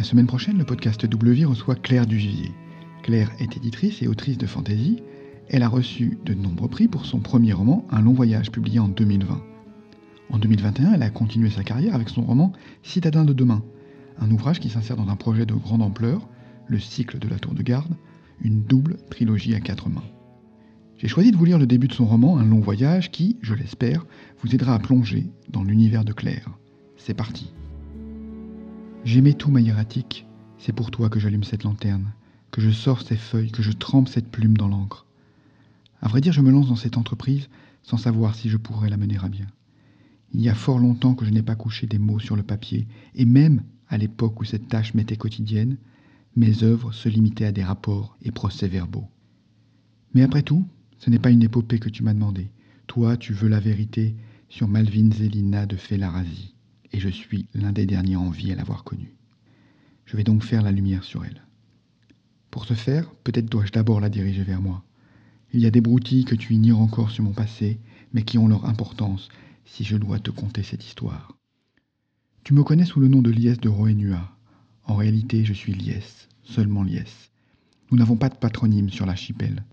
La semaine prochaine, le podcast W reçoit Claire Duvivier. Claire est éditrice et autrice de fantasy. Elle a reçu de nombreux prix pour son premier roman, Un long voyage, publié en 2020. En 2021, elle a continué sa carrière avec son roman Citadin de demain, un ouvrage qui s'insère dans un projet de grande ampleur, le cycle de la tour de garde, une double trilogie à quatre mains. J'ai choisi de vous lire le début de son roman, Un long voyage, qui, je l'espère, vous aidera à plonger dans l'univers de Claire. C'est parti. J'aimais tout, ma hiératique. C'est pour toi que j'allume cette lanterne, que je sors ces feuilles, que je trempe cette plume dans l'encre. À vrai dire, je me lance dans cette entreprise sans savoir si je pourrais la mener à bien. Il y a fort longtemps que je n'ai pas couché des mots sur le papier, et même à l'époque où cette tâche m'était quotidienne, mes œuvres se limitaient à des rapports et procès-verbaux. Mais après tout, ce n'est pas une épopée que tu m'as demandé. Toi, tu veux la vérité sur Malvin Zelina de Felarazi, et je suis l'un des derniers en vie à l'avoir connue. Je vais donc faire la lumière sur elle. Pour ce faire, peut-être dois-je d'abord la diriger vers moi. Il y a des broutilles que tu ignores encore sur mon passé, mais qui ont leur importance si je dois te conter cette histoire. Tu me connais sous le nom de Liès de Roenua. En réalité, je suis Liès, seulement Liès. Nous n'avons pas de patronyme sur l'archipel.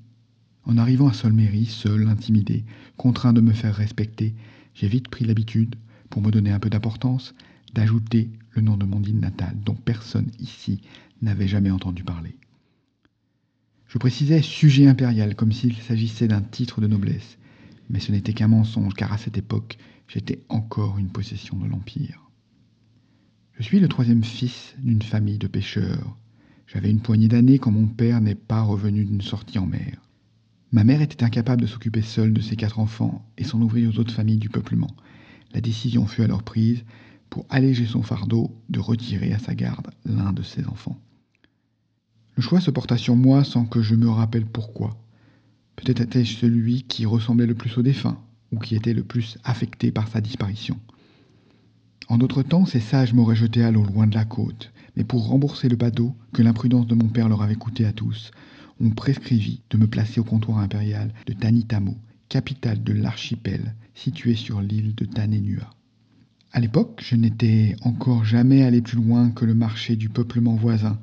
En arrivant à Solméry, seul, intimidé, contraint de me faire respecter, j'ai vite pris l'habitude, pour me donner un peu d'importance, d'ajouter le nom de mon île natale, dont personne ici n'avait jamais entendu parler. Je précisais sujet impérial, comme s'il s'agissait d'un titre de noblesse, mais ce n'était qu'un mensonge, car à cette époque, j'étais encore une possession de l'Empire. Je suis le troisième fils d'une famille de pêcheurs. J'avais une poignée d'années quand mon père n'est pas revenu d'une sortie en mer. Ma mère était incapable de s'occuper seule de ses quatre enfants et s'en ouvrir aux autres familles du peuplement. La décision fut alors prise, pour alléger son fardeau, de retirer à sa garde l'un de ses enfants. Le choix se porta sur moi sans que je me rappelle pourquoi. Peut-être étais-je celui qui ressemblait le plus au défunt, ou qui était le plus affecté par sa disparition. En d'autres temps, ces sages m'auraient jeté à l'eau loin de la côte, mais pour rembourser le badaud que l'imprudence de mon père leur avait coûté à tous, on prescrivit de me placer au comptoir impérial de Tanitamo, capitale de l'archipel situé sur l'île de Tanenua. À l'époque, je n'étais encore jamais allé plus loin que le marché du peuplement voisin.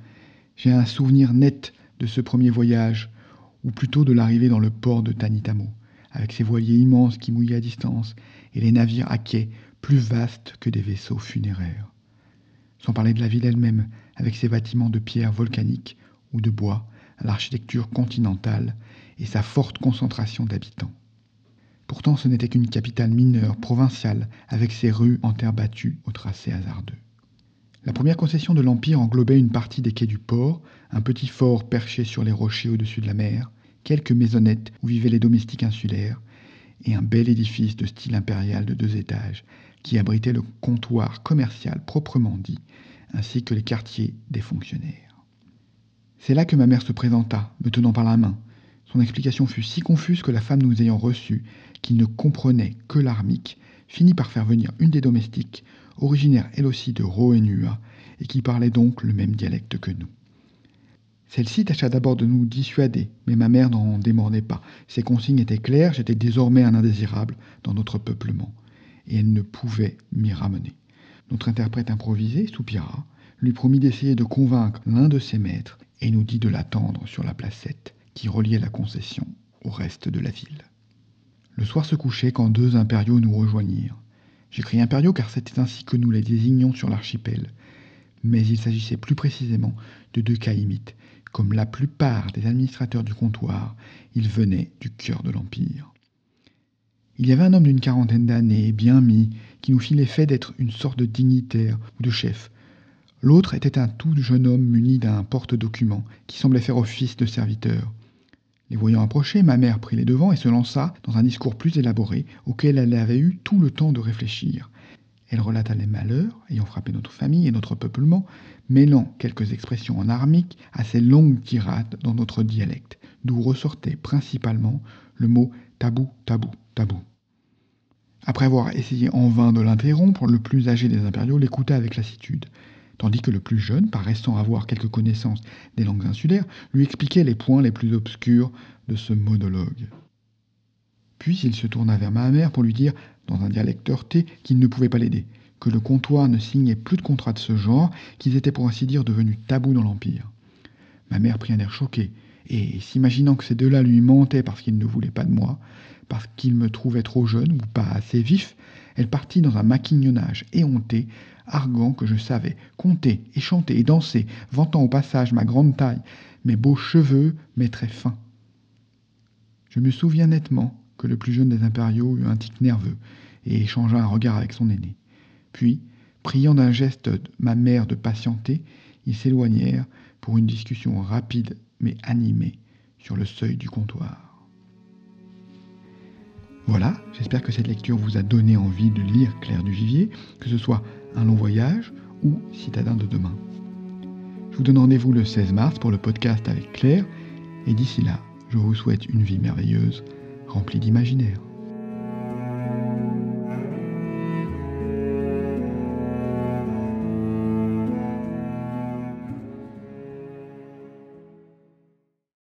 J'ai un souvenir net de ce premier voyage ou plutôt de l'arrivée dans le port de Tanitamo, avec ses voiliers immenses qui mouillaient à distance, et les navires à quai plus vastes que des vaisseaux funéraires. Sans parler de la ville elle-même, avec ses bâtiments de pierre volcanique ou de bois, l'architecture continentale et sa forte concentration d'habitants. Pourtant, ce n'était qu'une capitale mineure, provinciale, avec ses rues en terre battue au tracé hasardeux. La première concession de l'Empire englobait une partie des quais du port, un petit fort perché sur les rochers au-dessus de la mer, quelques maisonnettes où vivaient les domestiques insulaires, et un bel édifice de style impérial de deux étages, qui abritait le comptoir commercial proprement dit, ainsi que les quartiers des fonctionnaires. C'est là que ma mère se présenta, me tenant par la main. Son explication fut si confuse que la femme nous ayant reçus, qui ne comprenait que l'armique, finit par faire venir une des domestiques, originaire elle aussi de Roenua, et qui parlait donc le même dialecte que nous. Celle-ci tâcha d'abord de nous dissuader, mais ma mère n'en démordait pas. Ses consignes étaient claires, j'étais désormais un indésirable dans notre peuplement, et elle ne pouvait m'y ramener. Notre interprète improvisé soupira, lui promit d'essayer de convaincre l'un de ses maîtres, et nous dit de l'attendre sur la placette qui reliait la concession au reste de la ville. Le soir se couchait quand deux impériaux nous rejoignirent. J'écris impériaux car c'était ainsi que nous les désignions sur l'archipel. Mais il s'agissait plus précisément de deux caïmites. Comme la plupart des administrateurs du comptoir, ils venaient du cœur de l'Empire. Il y avait un homme d'une quarantaine d'années, bien mis, qui nous fit l'effet d'être une sorte de dignitaire ou de chef. L'autre était un tout jeune homme muni d'un porte-document qui semblait faire office de serviteur. Voyant approcher, ma mère prit les devants et se lança dans un discours plus élaboré auquel elle avait eu tout le temps de réfléchir. Elle relata les malheurs ayant frappé notre famille et notre peuplement, mêlant quelques expressions en armique à ces longues tirades dans notre dialecte, d'où ressortait principalement le mot tabou, tabou, tabou. Après avoir essayé en vain de l'interrompre, le plus âgé des impériaux l'écouta avec lassitude tandis que le plus jeune, paraissant avoir quelques connaissances des langues insulaires, lui expliquait les points les plus obscurs de ce monologue. Puis il se tourna vers ma mère pour lui dire, dans un dialecte heurté, qu'il ne pouvait pas l'aider. que le comptoir ne signait plus de contrats de ce genre, qu'ils étaient pour ainsi dire devenus tabous dans l'Empire. Ma mère prit un air choqué, et s'imaginant que ces deux-là lui mentaient parce qu'ils ne voulaient pas de moi, parce qu'ils me trouvaient trop jeune ou pas assez vif, elle partit dans un maquignonnage éhonté, arguant que je savais compter et chanter et danser, vantant au passage ma grande taille, mes beaux cheveux, mes traits fins. Je me souviens nettement que le plus jeune des impériaux eut un tic nerveux et échangea un regard avec son aîné. Puis, priant d'un geste ma mère de patienter, ils s'éloignèrent pour une discussion rapide mais animée sur le seuil du comptoir. Voilà, j'espère que cette lecture vous a donné envie de lire Claire du Vivier, que ce soit Un long voyage ou Citadin de demain. Je vous donne rendez-vous le 16 mars pour le podcast avec Claire, et d'ici là, je vous souhaite une vie merveilleuse, remplie d'imaginaire.